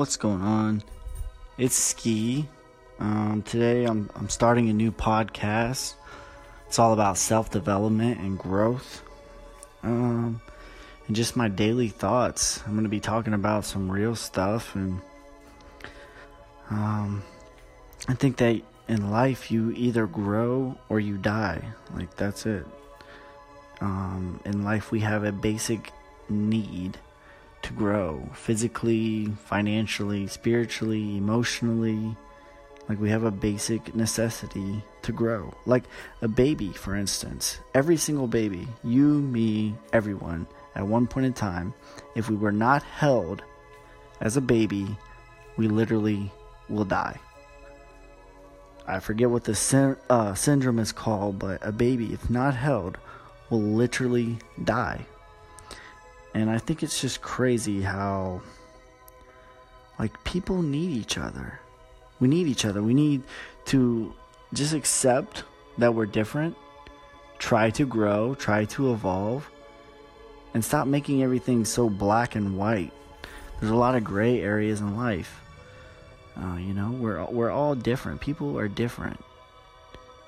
What's going on? It's Ski. Um, today I'm I'm starting a new podcast. It's all about self development and growth. Um, and just my daily thoughts. I'm going to be talking about some real stuff and um, I think that in life you either grow or you die. Like that's it. Um, in life we have a basic need to grow physically, financially, spiritually, emotionally. Like we have a basic necessity to grow. Like a baby, for instance. Every single baby, you, me, everyone, at one point in time, if we were not held as a baby, we literally will die. I forget what the uh, syndrome is called, but a baby, if not held, will literally die. And I think it's just crazy how, like, people need each other. We need each other. We need to just accept that we're different, try to grow, try to evolve, and stop making everything so black and white. There's a lot of gray areas in life. Uh, you know, we're we're all different. People are different,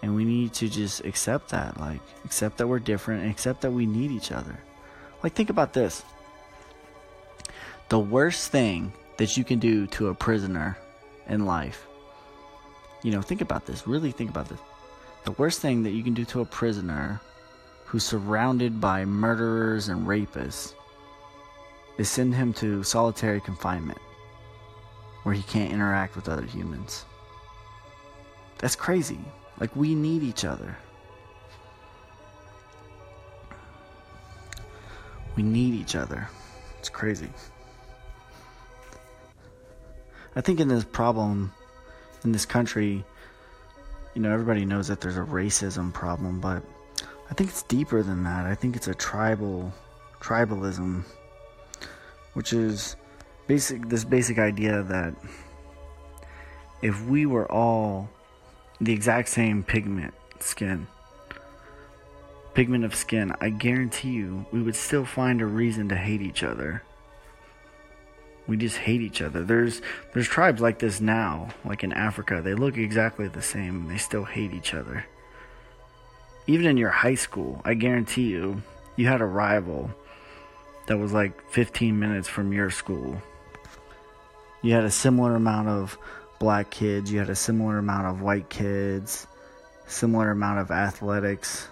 and we need to just accept that. Like, accept that we're different, and accept that we need each other. Like, think about this. The worst thing that you can do to a prisoner in life. You know, think about this. Really think about this. The worst thing that you can do to a prisoner who's surrounded by murderers and rapists is send him to solitary confinement where he can't interact with other humans. That's crazy. Like, we need each other. We need each other. It's crazy. I think in this problem, in this country, you know, everybody knows that there's a racism problem, but I think it's deeper than that. I think it's a tribal, tribalism, which is basic this basic idea that if we were all the exact same pigment skin pigment of skin i guarantee you we would still find a reason to hate each other. We just hate each other. There's there's tribes like this now like in africa. They look exactly the same they still hate each other. Even in your high school i guarantee you you had a rival that was like 15 minutes from your school. You had a similar amount of black kids, you had a similar amount of white kids, similar amount of athletics,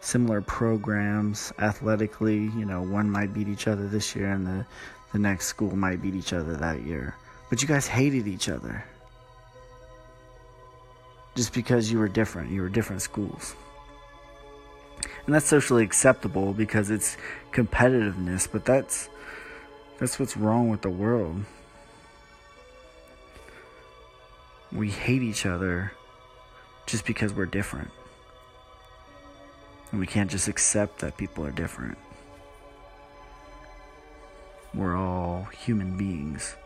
similar programs athletically. You know, one might beat each other this year, and the, the next school might beat each other that year. But you guys hated each other. Just because you were different, you were different schools. And that's socially acceptable because it's competitiveness, but that's that's what's wrong with the world we hate each other just because we're different. And we can't just accept that people are different. We're all human beings.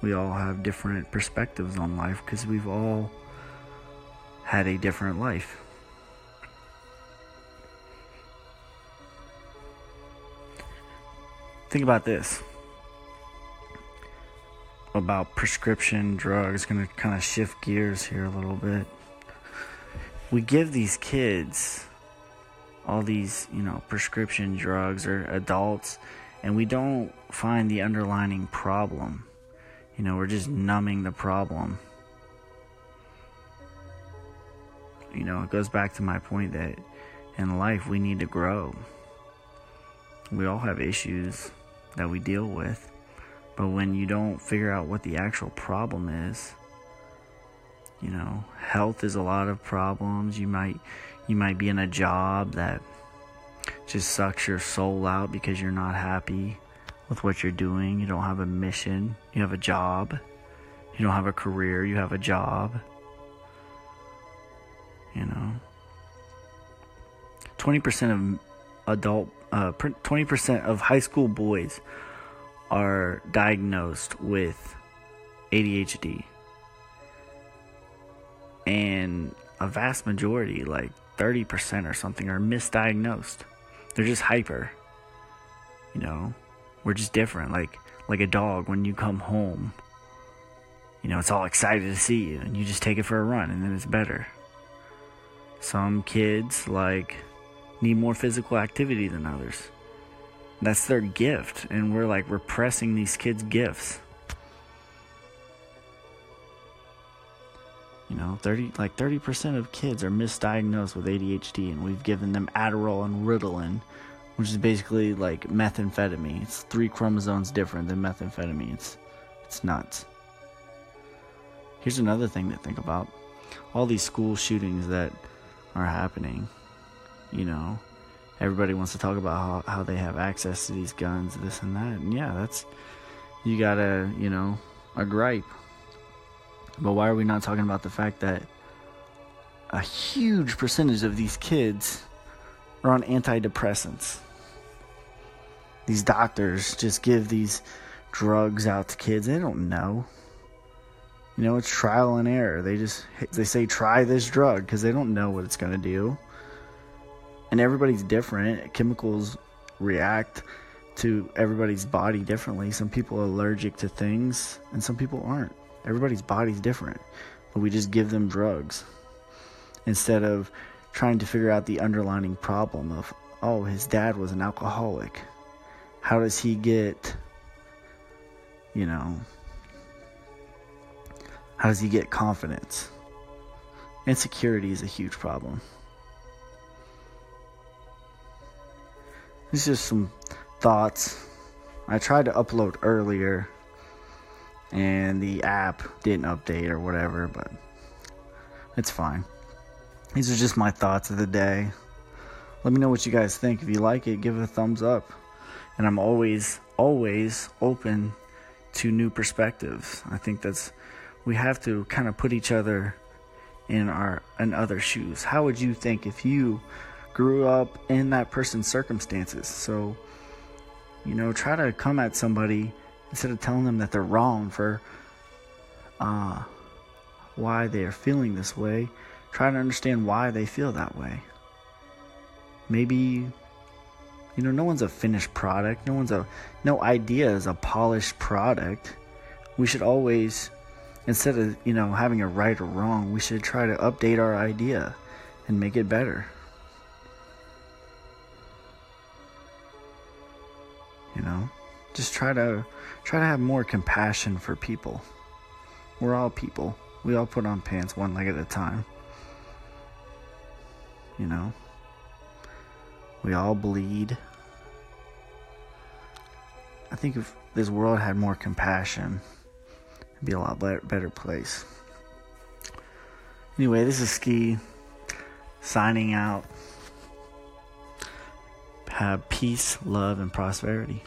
We all have different perspectives on life because we've all had a different life. Think about this about prescription drugs, going to kind of shift gears here a little bit. We give these kids all these, you know, prescription drugs or adults, and we don't find the underlining problem. You know, we're just numbing the problem. You know, it goes back to my point that in life we need to grow. We all have issues that we deal with. But when you don't figure out what the actual problem is, you know, health is a lot of problems. You might you might be in a job that just sucks your soul out because you're not happy with what you're doing. You don't have a mission. You have a job. You don't have a career. You have a job. You know. 20% of adult uh, 20% of high school boys are diagnosed with ADHD. And a vast majority, like 30% or something, are misdiagnosed. They're just hyper. You know, we're just different. Like, like a dog when you come home. You know, it's all excited to see you, and you just take it for a run, and then it's better. Some kids, like, need more physical activity than others. That's their gift, and we're like repressing these kids' gifts. You know, 30 like 30% of kids are misdiagnosed with ADHD and we've given them Adderall and Ritalin, which is basically like methamphetamine. It's 3 chromosomes different than methamphetamine. It's it's nuts. Here's another thing to think about. All these school shootings that are happening, you know, everybody wants to talk about how, how they have access to these guns, this and that. And yeah, that's you got to, you know, a gripe but why are we not talking about the fact that a huge percentage of these kids are on antidepressants? These doctors just give these drugs out to kids. They don't know. You know, it's trial and error. They just they say try this drug because they don't know what it's going to do. And everybody's different. Chemicals react to everybody's body differently. Some people are allergic to things and some people aren't. Everybody's body's different, but we just give them drugs instead of trying to figure out the underlining problem of, oh, his dad was an alcoholic. How does he get, you know, how does he get confidence? Insecurity is a huge problem. These are some thoughts I tried to upload earlier and the app didn't update or whatever, but it's fine. These are just my thoughts of the day. Let me know what you guys think. If you like it, give it a thumbs up. And I'm always, always open to new perspectives. I think that's we have to kind of put each other in our in other shoes. How would you think if you grew up in that person's circumstances? So, you know, try to come at somebody instead of telling them that they're wrong for uh, why they are feeling this way, try to understand why they feel that way. Maybe, you know, no one's a finished product. No one's a, no idea is a polished product. We should always, instead of, you know, having a right or wrong, we should try to update our idea and make it better. You know? Just try to try to have more compassion for people. We're all people. We all put on pants one leg at a time. You know? We all bleed. I think if this world had more compassion, it'd be a lot better, better place. Anyway, this is Ski signing out. Have peace, love, and prosperity.